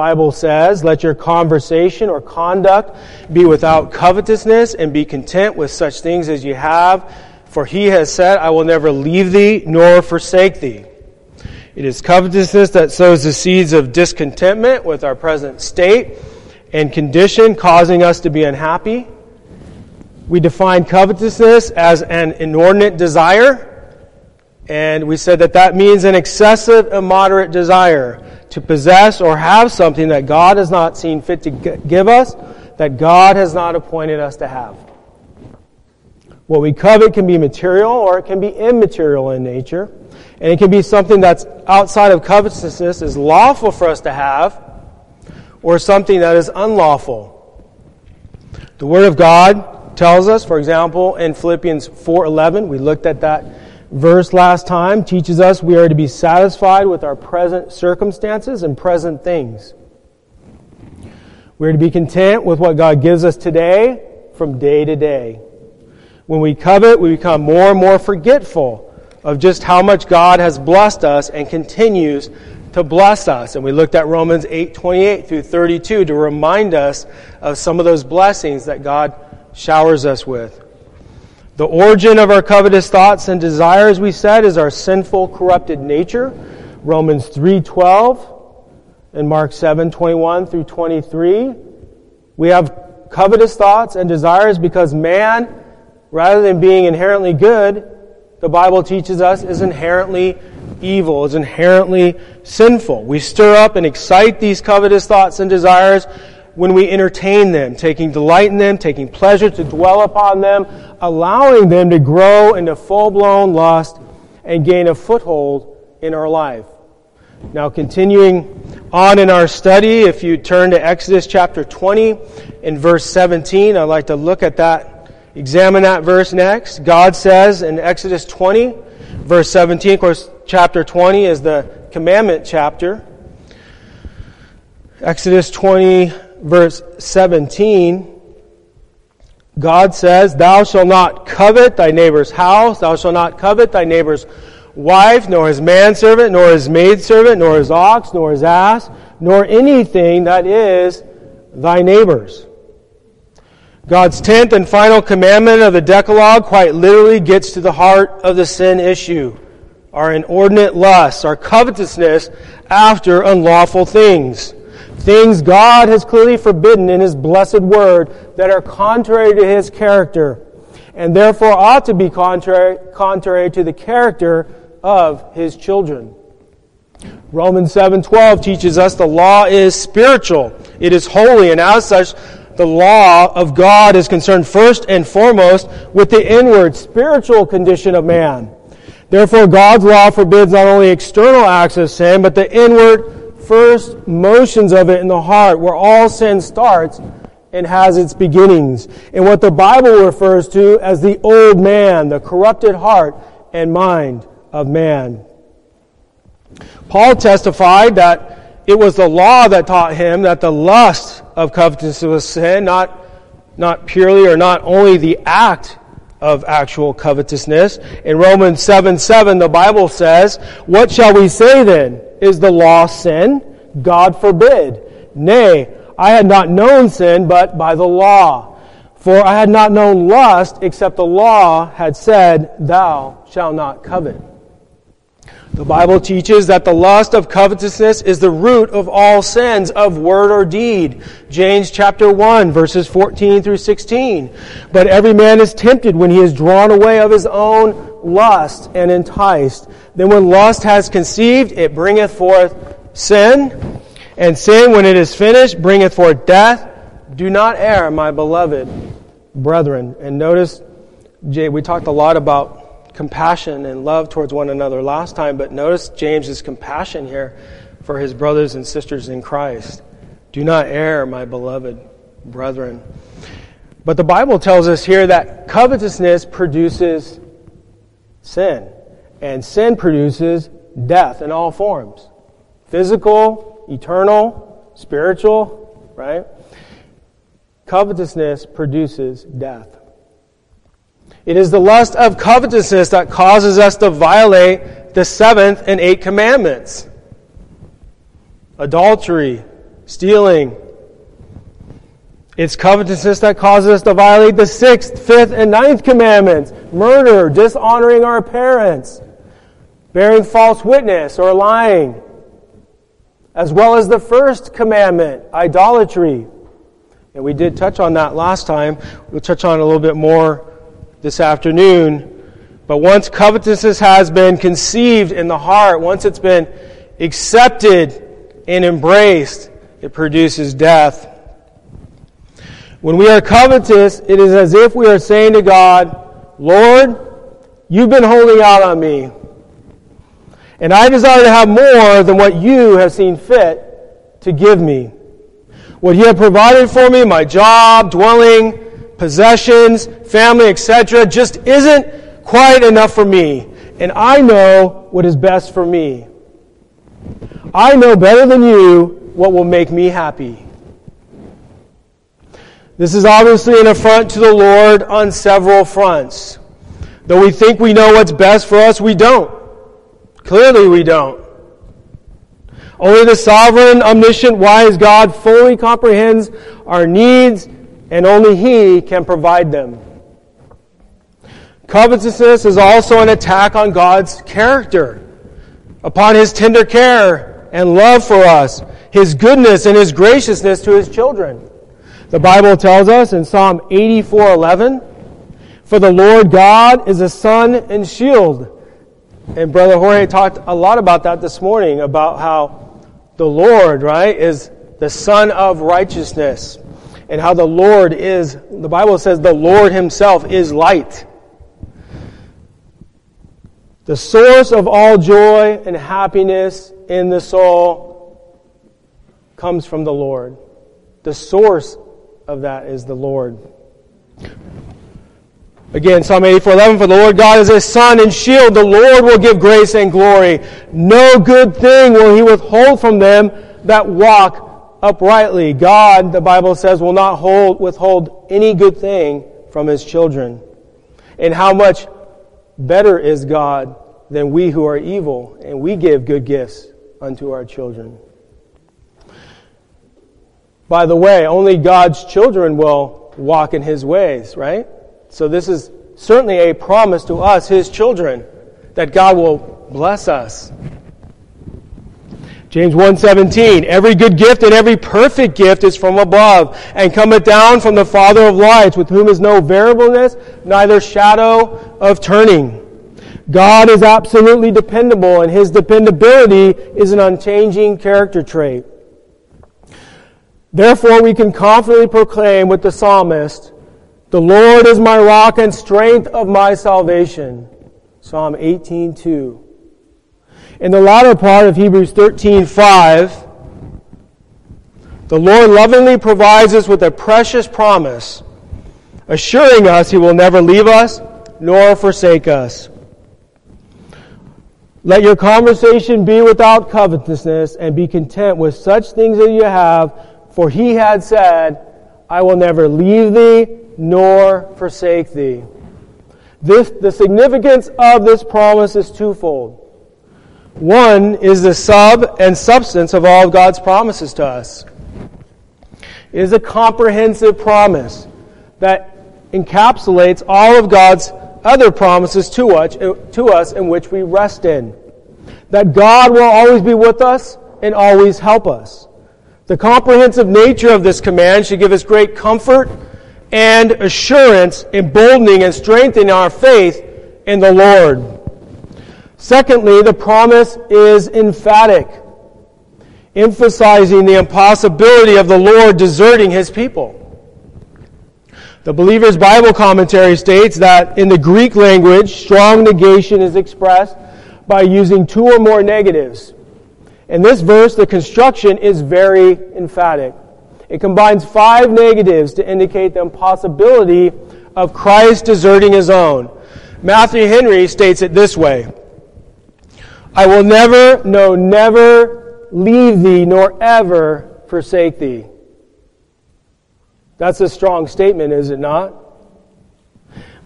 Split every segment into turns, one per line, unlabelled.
Bible says, let your conversation or conduct be without covetousness and be content with such things as you have. For he has said, I will never leave thee nor forsake thee. It is covetousness that sows the seeds of discontentment with our present state and condition, causing us to be unhappy. We define covetousness as an inordinate desire and we said that that means an excessive, immoderate desire to possess or have something that God has not seen fit to give us, that God has not appointed us to have. What we covet can be material or it can be immaterial in nature. And it can be something that's outside of covetousness is lawful for us to have or something that is unlawful. The Word of God tells us, for example, in Philippians 4.11, we looked at that verse last time teaches us we are to be satisfied with our present circumstances and present things. We're to be content with what God gives us today from day to day. When we covet, we become more and more forgetful of just how much God has blessed us and continues to bless us. And we looked at Romans 8, 28 through 32 to remind us of some of those blessings that God showers us with. The origin of our covetous thoughts and desires, we said, is our sinful, corrupted nature. Romans 3.12 and Mark 7.21 through 23. We have covetous thoughts and desires because man, rather than being inherently good, the Bible teaches us is inherently evil, is inherently sinful. We stir up and excite these covetous thoughts and desires when we entertain them, taking delight in them, taking pleasure to dwell upon them, allowing them to grow into full blown lust and gain a foothold in our life. Now, continuing on in our study, if you turn to Exodus chapter 20 in verse 17, I'd like to look at that, examine that verse next. God says in Exodus 20, verse 17, of course, chapter 20 is the commandment chapter. Exodus 20, verse 17, God says, Thou shalt not covet thy neighbor's house, thou shalt not covet thy neighbor's wife, nor his manservant, nor his maidservant, nor his ox, nor his ass, nor anything that is thy neighbor's. God's tenth and final commandment of the Decalogue quite literally gets to the heart of the sin issue. Our inordinate lusts, our covetousness after unlawful things. Things God has clearly forbidden in His blessed word that are contrary to His character and therefore ought to be contrary, contrary to the character of His children. Romans 7:12 teaches us the law is spiritual. It is holy and as such the law of God is concerned first and foremost with the inward spiritual condition of man. Therefore God's law forbids not only external acts of sin but the inward first motions of it in the heart, where all sin starts and has its beginnings, and what the Bible refers to as the old man, the corrupted heart and mind of man. Paul testified that it was the law that taught him that the lust of covetousness was sin, not, not purely or not only the act of actual covetousness. In Romans 7 7, the Bible says, What shall we say then? Is the law sin? God forbid. Nay, I had not known sin but by the law. For I had not known lust except the law had said, Thou shalt not covet. The Bible teaches that the lust of covetousness is the root of all sins of word or deed. James chapter 1 verses 14 through 16. But every man is tempted when he is drawn away of his own lust and enticed. Then when lust has conceived, it bringeth forth sin. And sin, when it is finished, bringeth forth death. Do not err, my beloved brethren. And notice, Jay, we talked a lot about compassion and love towards one another last time, but notice James's compassion here for his brothers and sisters in Christ. Do not err, my beloved brethren. But the Bible tells us here that covetousness produces sin, and sin produces death in all forms physical, eternal, spiritual, right? Covetousness produces death. It is the lust of covetousness that causes us to violate the seventh and eighth commandments adultery, stealing. It's covetousness that causes us to violate the sixth, fifth, and ninth commandments murder, dishonoring our parents, bearing false witness, or lying, as well as the first commandment, idolatry. And we did touch on that last time. We'll touch on a little bit more this afternoon. But once covetousness has been conceived in the heart, once it's been accepted and embraced, it produces death. When we are covetous, it is as if we are saying to God, Lord, you've been holding out on me. And I desire to have more than what you have seen fit to give me. What you have provided for me, my job, dwelling, possessions, family, etc., just isn't quite enough for me. And I know what is best for me. I know better than you what will make me happy. This is obviously an affront to the Lord on several fronts. Though we think we know what's best for us, we don't. Clearly, we don't. Only the sovereign, omniscient, wise God fully comprehends our needs, and only He can provide them. Covetousness is also an attack on God's character, upon His tender care and love for us, His goodness and His graciousness to His children. The Bible tells us in Psalm 84:11, "For the Lord God is a sun and shield." And Brother Jorge talked a lot about that this morning about how the Lord, right, is the sun of righteousness. And how the Lord is, the Bible says the Lord himself is light. The source of all joy and happiness in the soul comes from the Lord. The source of that is the Lord. Again, Psalm 84:11, for the Lord God is a sun and shield. The Lord will give grace and glory. No good thing will he withhold from them that walk uprightly. God, the Bible says, will not hold, withhold any good thing from his children. And how much better is God than we who are evil, and we give good gifts unto our children. By the way, only God's children will walk in his ways, right? So this is certainly a promise to us, his children, that God will bless us. James 1:17 Every good gift and every perfect gift is from above and cometh down from the Father of lights with whom is no variableness neither shadow of turning. God is absolutely dependable and his dependability is an unchanging character trait. Therefore, we can confidently proclaim with the psalmist, The Lord is my rock and strength of my salvation. Psalm 18:2. In the latter part of Hebrews 13:5, the Lord lovingly provides us with a precious promise, assuring us he will never leave us nor forsake us. Let your conversation be without covetousness and be content with such things that you have for he had said, I will never leave thee nor forsake thee. This, the significance of this promise is twofold. One is the sub and substance of all of God's promises to us. It is a comprehensive promise that encapsulates all of God's other promises to us, to us in which we rest in. That God will always be with us and always help us. The comprehensive nature of this command should give us great comfort and assurance, emboldening and strengthening our faith in the Lord. Secondly, the promise is emphatic, emphasizing the impossibility of the Lord deserting his people. The Believer's Bible commentary states that in the Greek language, strong negation is expressed by using two or more negatives. In this verse, the construction is very emphatic. It combines five negatives to indicate the impossibility of Christ deserting his own. Matthew Henry states it this way I will never, no, never leave thee, nor ever forsake thee. That's a strong statement, is it not?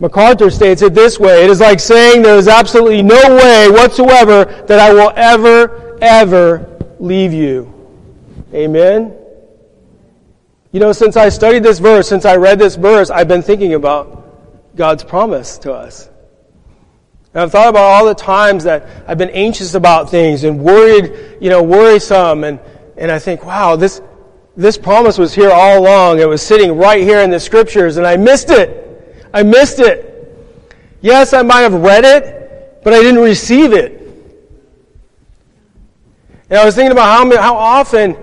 MacArthur states it this way It is like saying there is absolutely no way whatsoever that I will ever, ever leave you. Amen? You know, since I studied this verse, since I read this verse, I've been thinking about God's promise to us. And I've thought about all the times that I've been anxious about things and worried, you know, worrisome, and, and I think, wow, this, this promise was here all along. It was sitting right here in the scriptures, and I missed it. I missed it. Yes, I might have read it, but I didn't receive it. And I was thinking about how, how often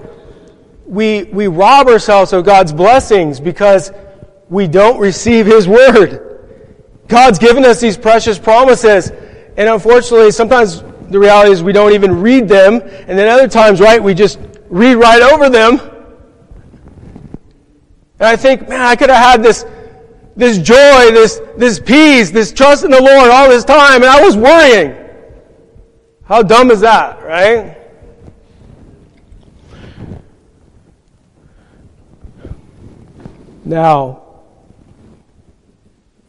we, we rob ourselves of God's blessings because we don't receive His Word. God's given us these precious promises, and unfortunately, sometimes the reality is we don't even read them, and then other times, right, we just read right over them. And I think, man, I could have had this, this joy, this, this peace, this trust in the Lord all this time, and I was worrying. How dumb is that, right? Now,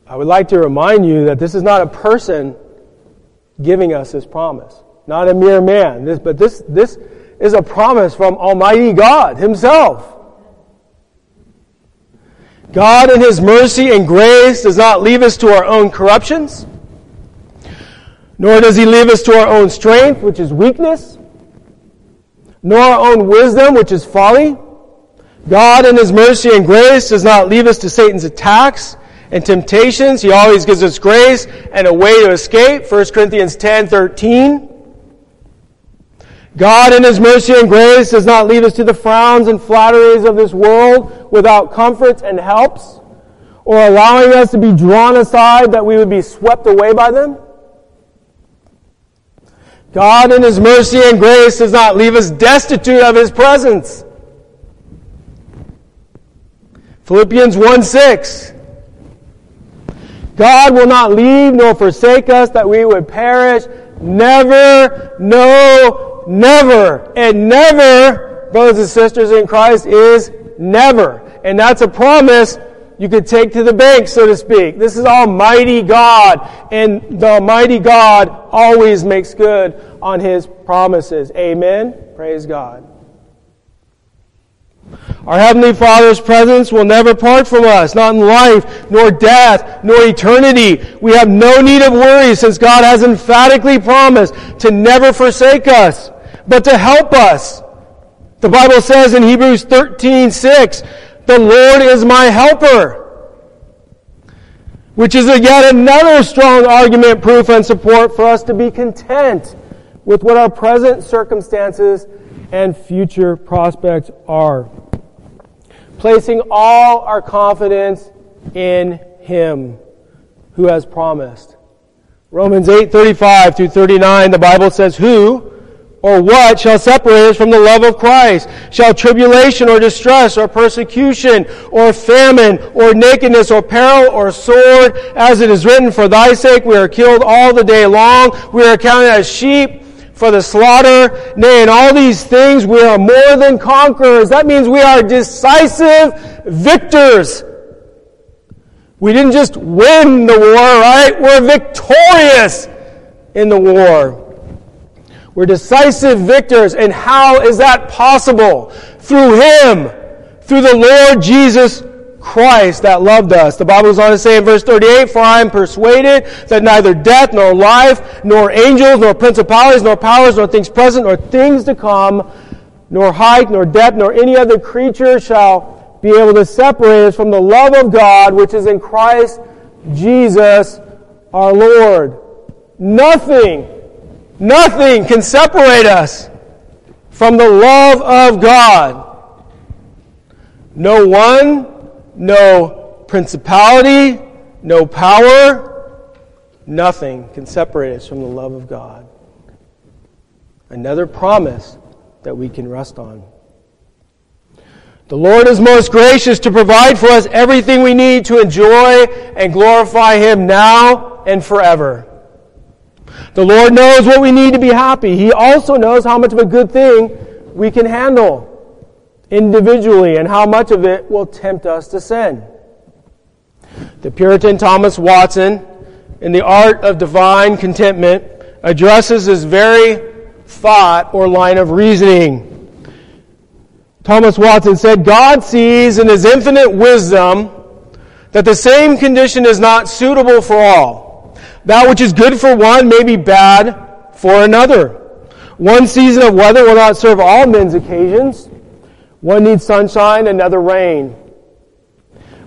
I would like to remind you that this is not a person giving us this promise, not a mere man. This, but this, this is a promise from Almighty God Himself. God in His mercy and grace does not leave us to our own corruptions, nor does He leave us to our own strength, which is weakness, nor our own wisdom, which is folly. God in His mercy and grace does not leave us to Satan's attacks and temptations. He always gives us grace and a way to escape. 1 Corinthians 10, 13. God in His mercy and grace does not leave us to the frowns and flatteries of this world without comforts and helps, or allowing us to be drawn aside that we would be swept away by them. God in His mercy and grace does not leave us destitute of His presence. Philippians 1 6. God will not leave nor forsake us that we would perish. Never, no, never. And never, brothers and sisters in Christ, is never. And that's a promise you could take to the bank, so to speak. This is Almighty God, and the Almighty God always makes good on His promises. Amen? Praise God. Our Heavenly Father's presence will never part from us, not in life, nor death, nor eternity. We have no need of worry since God has emphatically promised to never forsake us, but to help us. The Bible says in Hebrews 13, 6, the Lord is my helper. Which is yet another strong argument, proof, and support for us to be content with what our present circumstances and future prospects are placing all our confidence in Him who has promised. Romans 8:35 through 39 the Bible says who or what shall separate us from the love of Christ? Shall tribulation or distress or persecution or famine or nakedness or peril or sword? As it is written, for thy sake we are killed all the day long. We are counted as sheep for the slaughter. Nay, in all these things we are more than conquerors. That means we are decisive victors. We didn't just win the war, right? We're victorious in the war. We're decisive victors. And how is that possible? Through Him. Through the Lord Jesus Christ that loved us. The Bible goes on to say in verse 38, For I am persuaded that neither death, nor life, nor angels, nor principalities, nor powers, nor things present, nor things to come, nor height, nor depth, nor any other creature shall be able to separate us from the love of God which is in Christ Jesus our Lord. Nothing, nothing can separate us from the love of God. No one, no principality, no power, nothing can separate us from the love of God. Another promise that we can rest on. The Lord is most gracious to provide for us everything we need to enjoy and glorify Him now and forever. The Lord knows what we need to be happy. He also knows how much of a good thing we can handle individually and how much of it will tempt us to sin. The Puritan Thomas Watson, in The Art of Divine Contentment, addresses this very thought or line of reasoning. Thomas Watson said, God sees in his infinite wisdom that the same condition is not suitable for all. That which is good for one may be bad for another. One season of weather will not serve all men's occasions. One needs sunshine, another rain.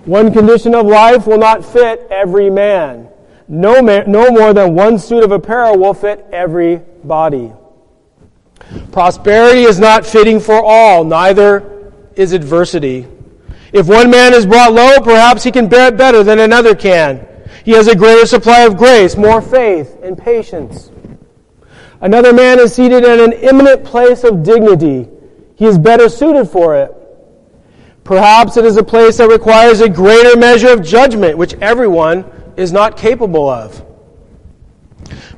One condition of life will not fit every man. No, man, no more than one suit of apparel will fit every body. Prosperity is not fitting for all, neither is adversity. If one man is brought low, perhaps he can bear it better than another can. He has a greater supply of grace, more faith, and patience. Another man is seated in an eminent place of dignity. He is better suited for it. Perhaps it is a place that requires a greater measure of judgment, which everyone is not capable of.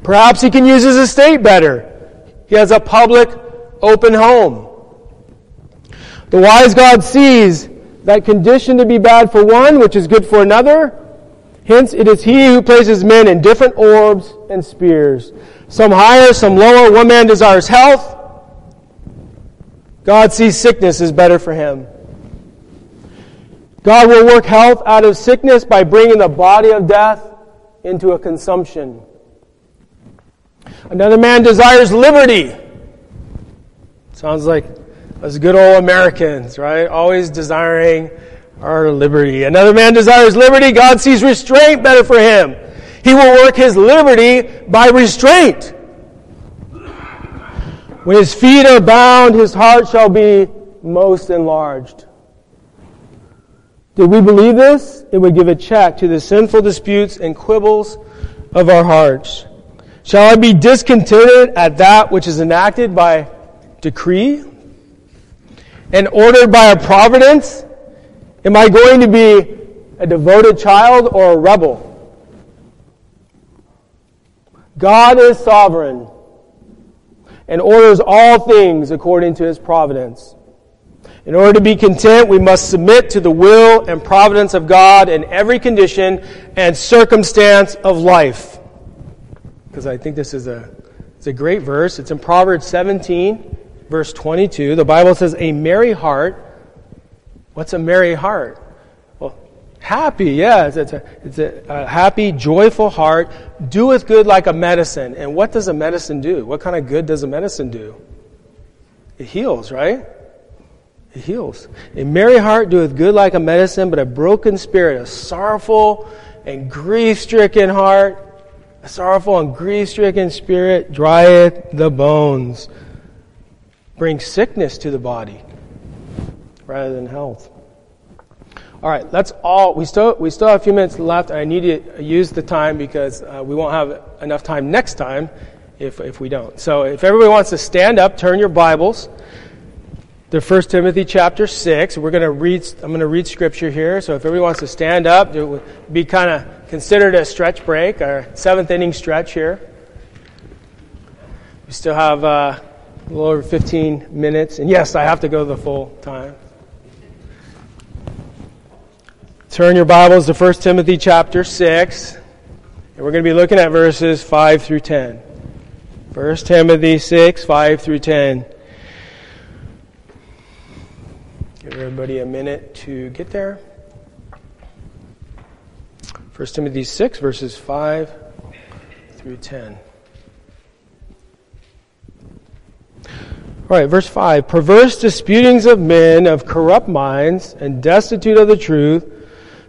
Perhaps he can use his estate better. He has a public, open home. The wise God sees that condition to be bad for one, which is good for another. Hence, it is he who places men in different orbs and spheres. Some higher, some lower. One man desires health. God sees sickness is better for him. God will work health out of sickness by bringing the body of death into a consumption. Another man desires liberty. Sounds like us good old Americans, right? Always desiring our liberty. Another man desires liberty. God sees restraint better for him. He will work his liberty by restraint. When his feet are bound, his heart shall be most enlarged. Did we believe this? It would give a check to the sinful disputes and quibbles of our hearts. Shall I be discontented at that which is enacted by decree and ordered by a providence? Am I going to be a devoted child or a rebel? God is sovereign and orders all things according to his providence. In order to be content, we must submit to the will and providence of God in every condition and circumstance of life. Because I think this is a, it's a great verse. It's in Proverbs 17, verse 22. The Bible says, A merry heart. What's a merry heart? Happy, yes. It's a, it's a, a happy, joyful heart doeth good like a medicine. And what does a medicine do? What kind of good does a medicine do? It heals, right? It heals. A merry heart doeth good like a medicine, but a broken spirit, a sorrowful and grief stricken heart, a sorrowful and grief stricken spirit drieth the bones, brings sickness to the body rather than health. All right, that's all. We still we still have a few minutes left. I need to use the time because uh, we won't have enough time next time if if we don't. So if everybody wants to stand up, turn your Bibles to First Timothy chapter 6. We're going to read, I'm going to read scripture here. So if everybody wants to stand up, it would be kind of considered a stretch break, our seventh inning stretch here. We still have uh, a little over 15 minutes. And yes, I have to go the full time. Turn your Bibles to 1 Timothy chapter 6. And we're going to be looking at verses 5 through 10. 1 Timothy 6, 5 through 10. Give everybody a minute to get there. 1 Timothy 6, verses 5 through 10. All right, verse 5. Perverse disputings of men of corrupt minds and destitute of the truth,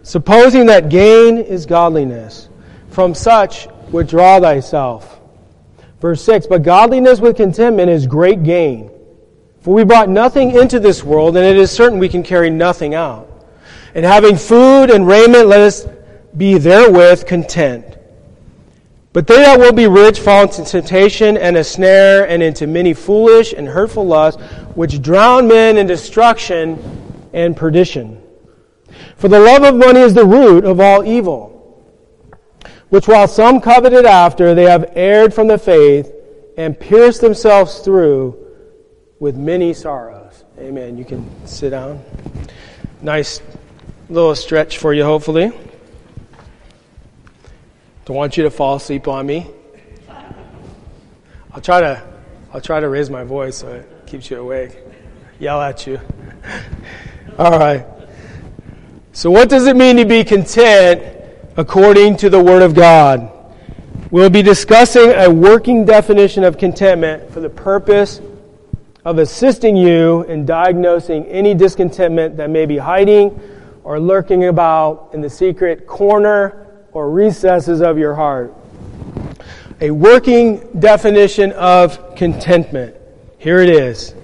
supposing that gain is godliness. From such withdraw thyself. Verse 6. But godliness with contentment is great gain. For we brought nothing into this world, and it is certain we can carry nothing out. And having food and raiment, let us be therewith content. But they that will be rich fall into temptation and a snare, and into many foolish and hurtful lusts, which drown men in destruction, and perdition. For the love of money is the root of all evil, which while some coveted after, they have erred from the faith and pierced themselves through with many sorrows. Amen. You can sit down. Nice little stretch for you, hopefully. Don't want you to fall asleep on me. I'll try to I'll try to raise my voice so it keeps you awake. Yell at you. All right. So what does it mean to be content according to the word of God? We'll be discussing a working definition of contentment for the purpose of assisting you in diagnosing any discontentment that may be hiding or lurking about in the secret corner or recesses of your heart. A working definition of contentment. Here it is.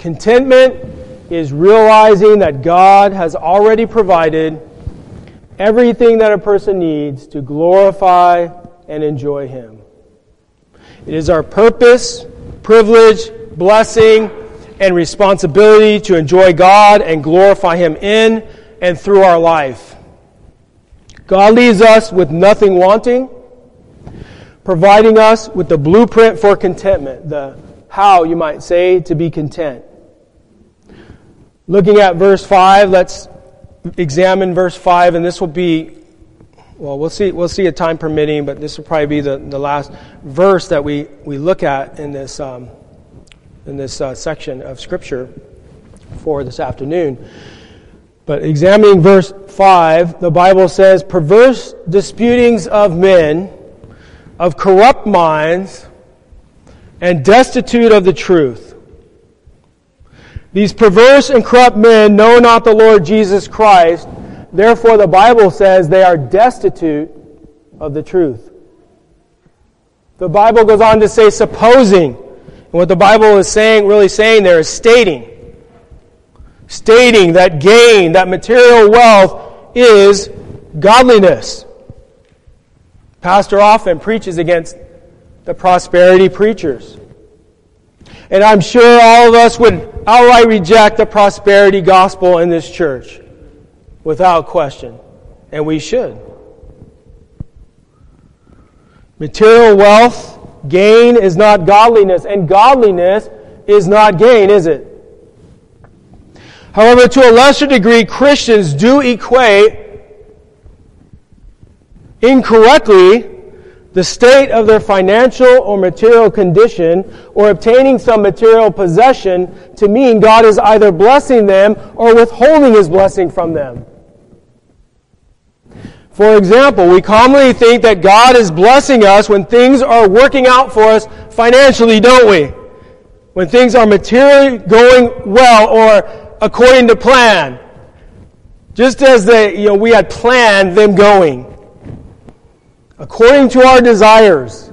Contentment is realizing that God has already provided everything that a person needs to glorify and enjoy Him. It is our purpose, privilege, blessing, and responsibility to enjoy God and glorify Him in and through our life. God leaves us with nothing wanting, providing us with the blueprint for contentment, the how, you might say, to be content. Looking at verse 5, let's examine verse 5, and this will be, well, we'll see, we'll see a time permitting, but this will probably be the, the last verse that we, we look at in this, um, in this uh, section of Scripture for this afternoon. But examining verse 5, the Bible says, perverse disputings of men, of corrupt minds, and destitute of the truth. These perverse and corrupt men know not the Lord Jesus Christ. Therefore, the Bible says they are destitute of the truth. The Bible goes on to say, supposing. And what the Bible is saying, really saying there is stating stating that gain, that material wealth is godliness. Pastor often preaches against the prosperity preachers. And I'm sure all of us would outright reject the prosperity gospel in this church without question. And we should. Material wealth, gain is not godliness, and godliness is not gain, is it? However, to a lesser degree, Christians do equate incorrectly the state of their financial or material condition or obtaining some material possession to mean God is either blessing them or withholding his blessing from them. For example, we commonly think that God is blessing us when things are working out for us financially, don't we? When things are materially going well or according to plan. Just as they, you know, we had planned them going. According to our desires.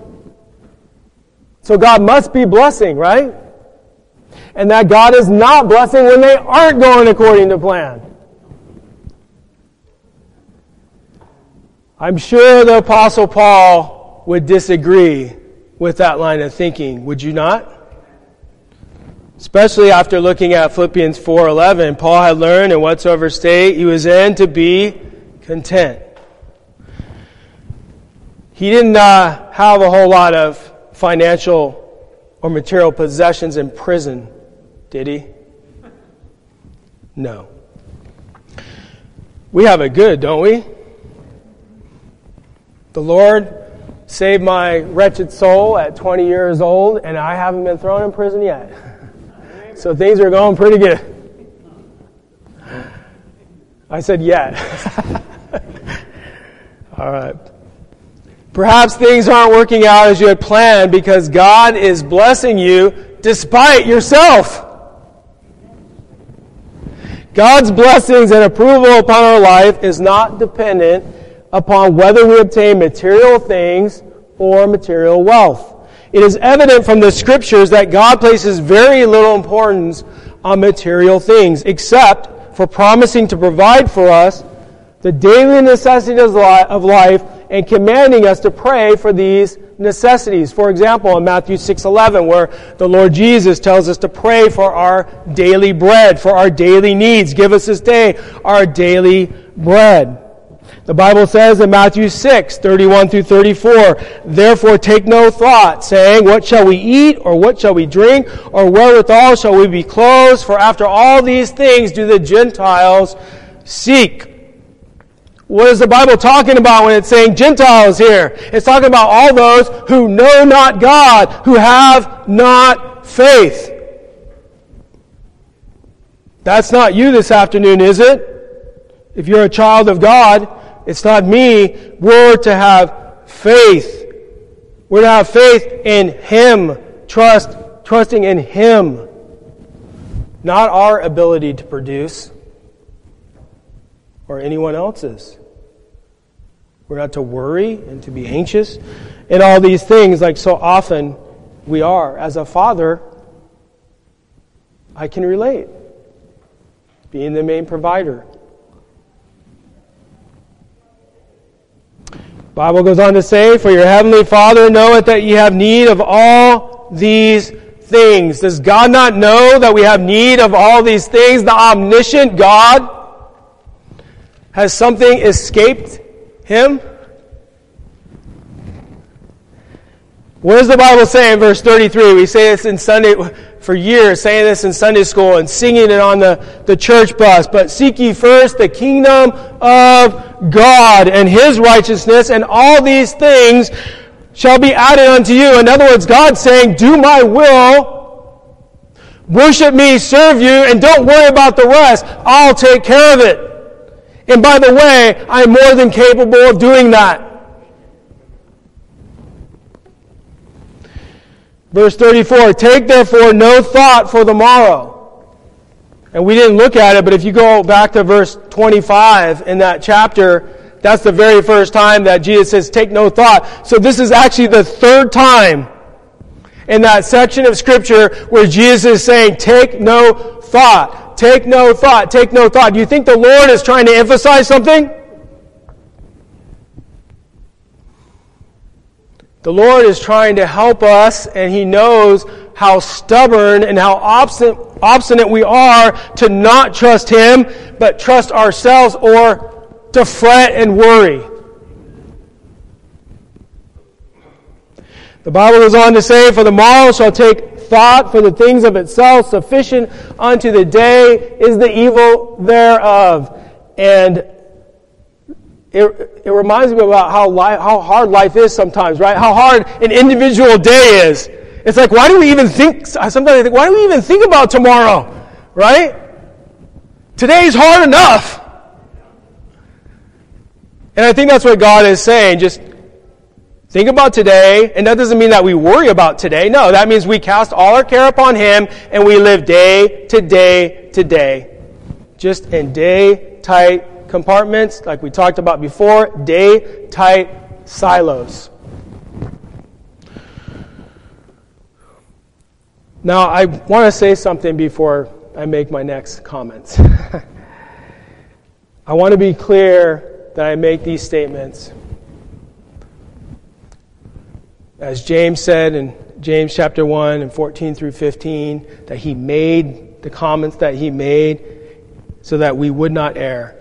So God must be blessing, right? And that God is not blessing when they aren't going according to plan. I'm sure the Apostle Paul would disagree with that line of thinking, would you not? Especially after looking at Philippians 4:11, Paul had learned in whatsoever state he was in to be content. He didn't uh, have a whole lot of financial or material possessions in prison, did he? No. We have it good, don't we? The Lord saved my wretched soul at 20 years old, and I haven't been thrown in prison yet. So things are going pretty good. I said, yeah. All right. Perhaps things aren't working out as you had planned because God is blessing you despite yourself. God's blessings and approval upon our life is not dependent upon whether we obtain material things or material wealth. It is evident from the scriptures that God places very little importance on material things, except for promising to provide for us the daily necessities of life and commanding us to pray for these necessities. For example, in Matthew 6:11 where the Lord Jesus tells us to pray for our daily bread, for our daily needs. Give us this day our daily bread. The Bible says in Matthew 6, 31 through 34, Therefore take no thought, saying, What shall we eat, or what shall we drink, or wherewithal shall we be clothed? For after all these things do the Gentiles seek. What is the Bible talking about when it's saying Gentiles here? It's talking about all those who know not God, who have not faith. That's not you this afternoon, is it? If you're a child of God, it's not me. We're to have faith. We're to have faith in Him. Trust, trusting in Him. Not our ability to produce or anyone else's. We're not to worry and to be anxious and all these things like so often we are. As a father, I can relate. Being the main provider. Bible goes on to say, For your heavenly Father knoweth that ye have need of all these things. Does God not know that we have need of all these things? The omniscient God has something escaped him? What does the Bible say in verse 33? We say this in Sunday, for years, saying this in Sunday school and singing it on the, the church bus. But seek ye first the kingdom of God and His righteousness, and all these things shall be added unto you. In other words, God saying, do my will, worship me, serve you, and don't worry about the rest. I'll take care of it. And by the way, I'm more than capable of doing that. Verse 34 Take therefore no thought for the morrow. And we didn't look at it, but if you go back to verse 25 in that chapter, that's the very first time that Jesus says, Take no thought. So this is actually the third time in that section of Scripture where Jesus is saying, Take no thought. Take no thought. Take no thought. Do you think the Lord is trying to emphasize something? The Lord is trying to help us, and He knows how stubborn and how obstinate, we are to not trust Him, but trust ourselves or to fret and worry. The Bible goes on to say, For the morrow shall take thought for the things of itself, sufficient unto the day is the evil thereof. And it, it reminds me about how, life, how hard life is sometimes, right? How hard an individual day is. It's like, why do we even think, sometimes I think, why do we even think about tomorrow, right? Today's hard enough. And I think that's what God is saying. Just think about today, and that doesn't mean that we worry about today. No, that means we cast all our care upon Him and we live day to day to day. Just in day tight compartments, like we talked about before, day tight silos. Now, I want to say something before I make my next comments. I want to be clear that I make these statements. As James said in James chapter 1 and 14 through 15, that he made the comments that he made so that we would not err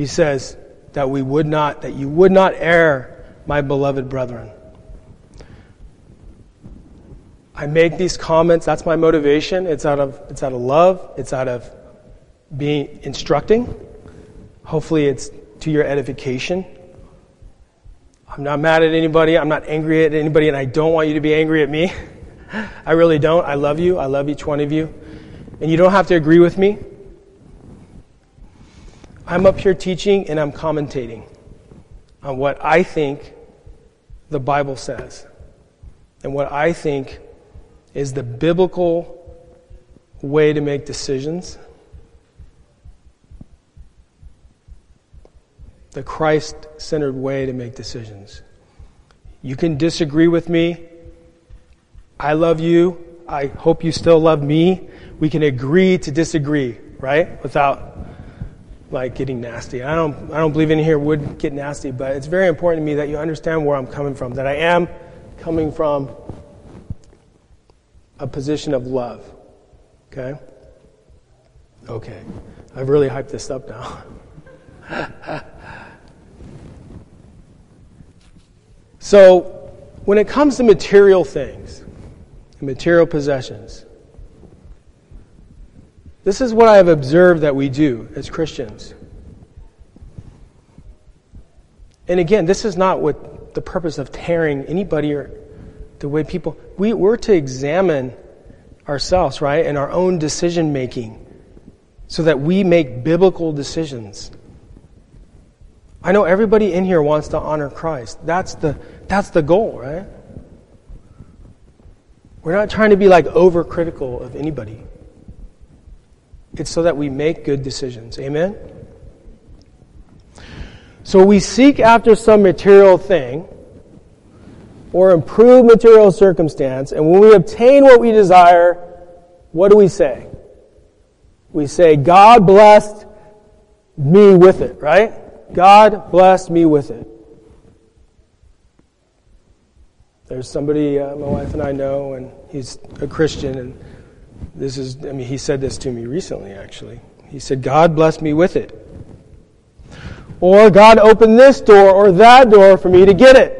he says that we would not, that you would not err, my beloved brethren. I make these comments, that's my motivation. It's out of, it's out of love, it's out of being instructing. Hopefully, it's to your edification. I'm not mad at anybody, I'm not angry at anybody, and I don't want you to be angry at me. I really don't. I love you, I love each one of you. And you don't have to agree with me. I'm up here teaching and I'm commentating on what I think the Bible says and what I think is the biblical way to make decisions. The Christ centered way to make decisions. You can disagree with me. I love you. I hope you still love me. We can agree to disagree, right? Without like getting nasty. I don't, I don't believe any here would get nasty, but it's very important to me that you understand where I'm coming from, that I am coming from a position of love. Okay? Okay. I've really hyped this up now. so, when it comes to material things, material possessions, this is what I have observed that we do as Christians. And again, this is not what the purpose of tearing anybody or the way people. We, we're to examine ourselves, right, and our own decision making so that we make biblical decisions. I know everybody in here wants to honor Christ. That's the, that's the goal, right? We're not trying to be like overcritical of anybody. It's so that we make good decisions. Amen? So we seek after some material thing or improve material circumstance, and when we obtain what we desire, what do we say? We say, God blessed me with it, right? God blessed me with it. There's somebody uh, my wife and I know, and he's a Christian, and this is, I mean, he said this to me recently, actually. He said, God blessed me with it. Or God opened this door or that door for me to get it.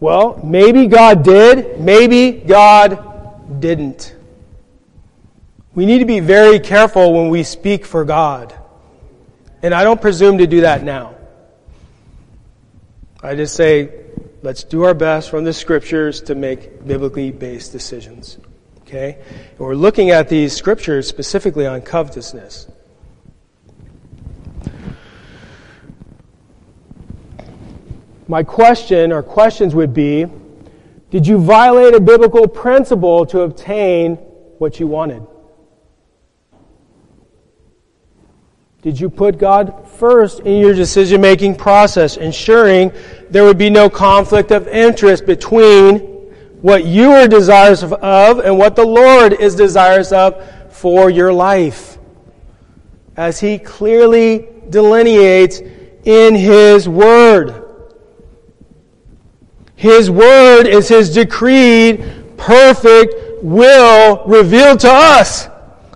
Well, maybe God did, maybe God didn't. We need to be very careful when we speak for God. And I don't presume to do that now. I just say, let's do our best from the scriptures to make biblically based decisions. Okay? And we're looking at these scriptures specifically on covetousness. My question or questions would be Did you violate a biblical principle to obtain what you wanted? Did you put God first in your decision making process, ensuring there would be no conflict of interest between what you are desirous of and what the Lord is desirous of for your life? As He clearly delineates in His Word. His Word is His decreed, perfect will revealed to us.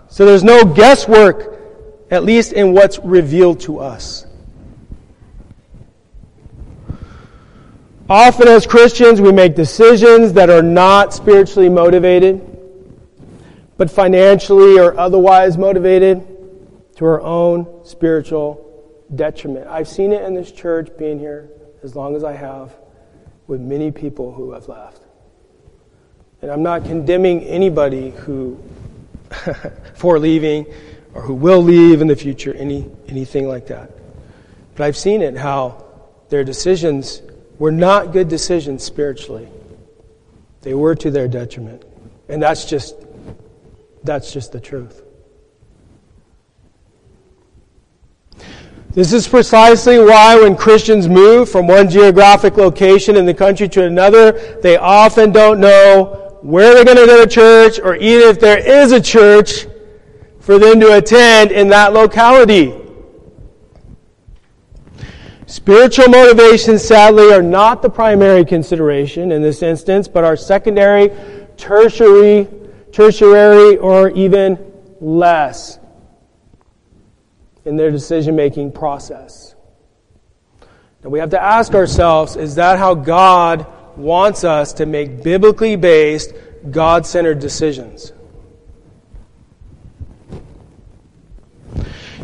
So there's no guesswork at least in what's revealed to us. Often, as Christians, we make decisions that are not spiritually motivated, but financially or otherwise motivated to our own spiritual detriment. I've seen it in this church, being here as long as I have, with many people who have left. And I'm not condemning anybody who, for leaving, or who will leave in the future, any, anything like that. But I've seen it how their decisions were not good decisions spiritually. They were to their detriment. And that's just that's just the truth. This is precisely why when Christians move from one geographic location in the country to another, they often don't know where they're going to go to church or even if there is a church, for them to attend in that locality. Spiritual motivations, sadly, are not the primary consideration in this instance, but are secondary, tertiary, tertiary, or even less in their decision making process. Now we have to ask ourselves is that how God wants us to make biblically based, God centered decisions?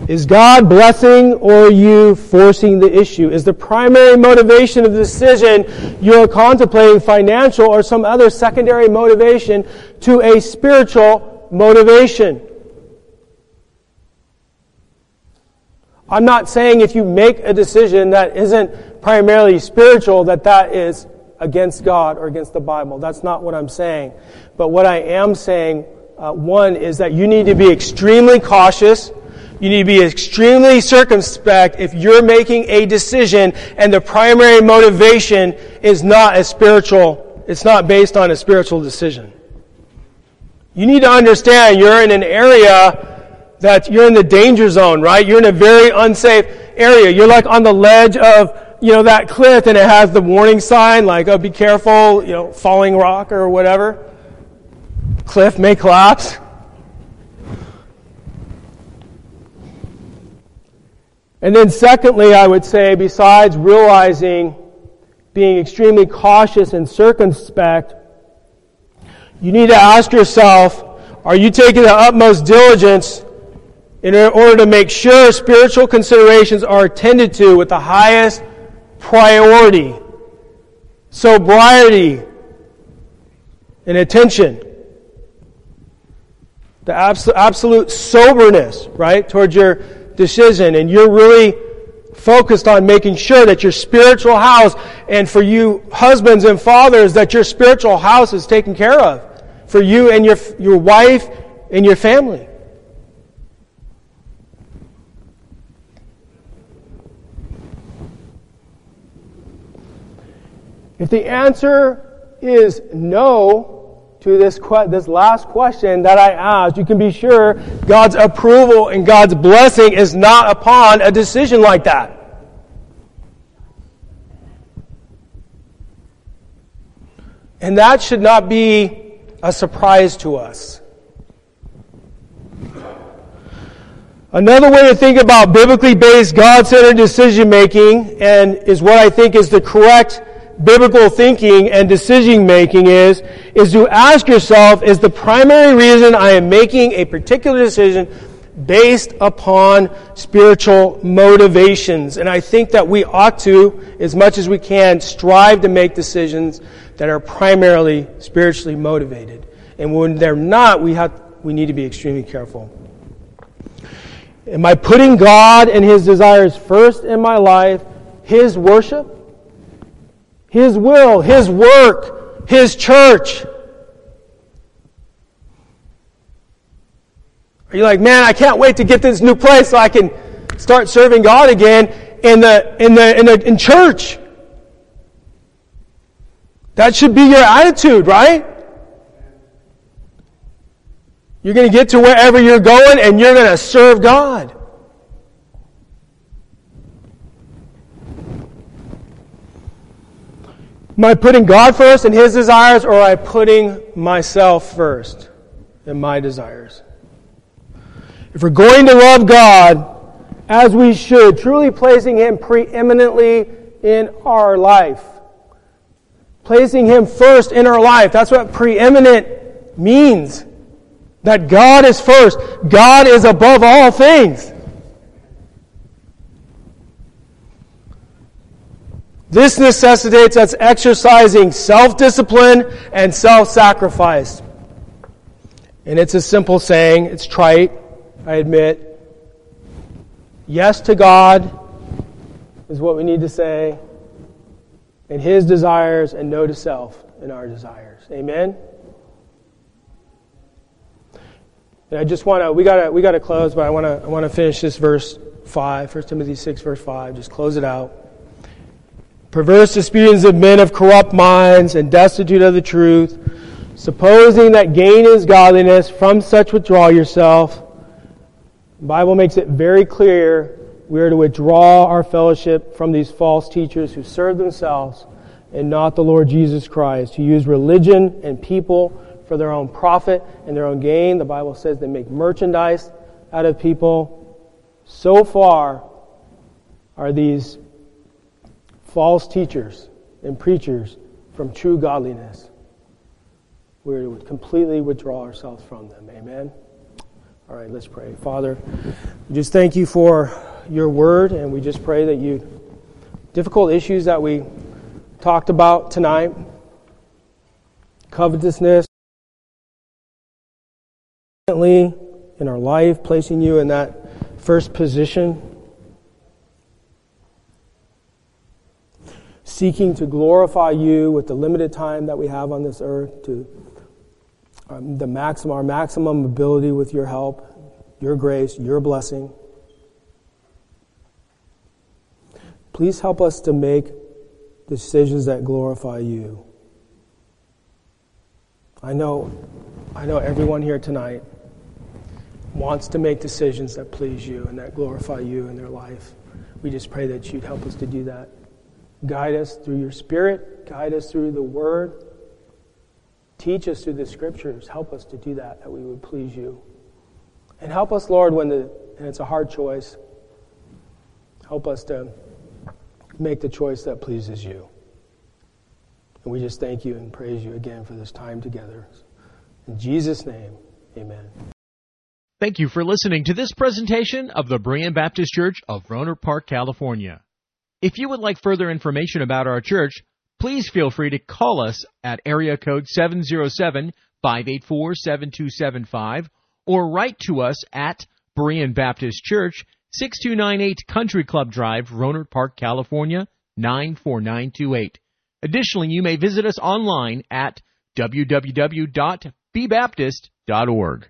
Is God blessing or are you forcing the issue? Is the primary motivation of the decision you're contemplating financial or some other secondary motivation to a spiritual motivation? I'm not saying if you make a decision that isn't primarily spiritual that that is against God or against the Bible. That's not what I'm saying. But what I am saying, uh, one, is that you need to be extremely cautious you need to be extremely circumspect if you're making a decision and the primary motivation is not a spiritual, it's not based on a spiritual decision. You need to understand you're in an area that you're in the danger zone, right? You're in a very unsafe area. You're like on the ledge of, you know, that cliff and it has the warning sign like, oh, be careful, you know, falling rock or whatever. Cliff may collapse. And then secondly, I would say, besides realizing being extremely cautious and circumspect, you need to ask yourself, are you taking the utmost diligence in order to make sure spiritual considerations are attended to with the highest priority, sobriety, and attention? The absolute soberness, right, towards your decision. And you're really focused on making sure that your spiritual house, and for you husbands and fathers, that your spiritual house is taken care of. For you and your, your wife and your family. If the answer is no, to this, que- this last question that I asked, you can be sure God's approval and God's blessing is not upon a decision like that. And that should not be a surprise to us. Another way to think about biblically based, God centered decision making, and is what I think is the correct biblical thinking and decision making is, is to ask yourself, is the primary reason I am making a particular decision based upon spiritual motivations? And I think that we ought to, as much as we can, strive to make decisions that are primarily spiritually motivated. And when they're not, we have, we need to be extremely careful. Am I putting God and His desires first in my life? His worship? His will, His work, His church. Are you like, man, I can't wait to get this new place so I can start serving God again in the, in the, in the, in church? That should be your attitude, right? You're going to get to wherever you're going and you're going to serve God. Am I putting God first and His desires, or am I putting myself first and my desires? If we're going to love God as we should, truly placing Him preeminently in our life, placing Him first in our life, that's what preeminent means. That God is first. God is above all things. This necessitates us exercising self discipline and self sacrifice. And it's a simple saying, it's trite, I admit. Yes to God is what we need to say, and His desires, and no to self in our desires. Amen? And I just want to, we got to we gotta close, but I want to I wanna finish this verse 5, 1 Timothy 6, verse 5. Just close it out perverse disputings of men of corrupt minds and destitute of the truth, supposing that gain is godliness, from such withdraw yourself. The Bible makes it very clear we are to withdraw our fellowship from these false teachers who serve themselves and not the Lord Jesus Christ, who use religion and people for their own profit and their own gain. The Bible says they make merchandise out of people. So far are these false teachers and preachers from true godliness. We would completely withdraw ourselves from them. Amen. All right, let's pray. Father, we just thank you for your word, and we just pray that you, difficult issues that we talked about tonight, covetousness, in our life, placing you in that first position seeking to glorify you with the limited time that we have on this earth, to um, the maximum, our maximum ability with your help, your grace, your blessing. Please help us to make decisions that glorify you. I know, I know everyone here tonight wants to make decisions that please you and that glorify you in their life. We just pray that you'd help us to do that. Guide us through your Spirit, guide us through the Word, teach us through the Scriptures. Help us to do that, that we would please you. And help us, Lord, when the, and it's a hard choice, help us to make the choice that pleases you. And we just thank you and praise you again for this time together. In Jesus' name, amen.
Thank you for listening to this presentation of the Berean Baptist Church of Rohnert Park, California. If you would like further information about our church, please feel free to call us at area code 707-584-7275 or write to us at Berean Baptist Church, 6298 Country Club Drive, Rohnert Park, California, 94928. Additionally, you may visit us online at www.bbaptist.org.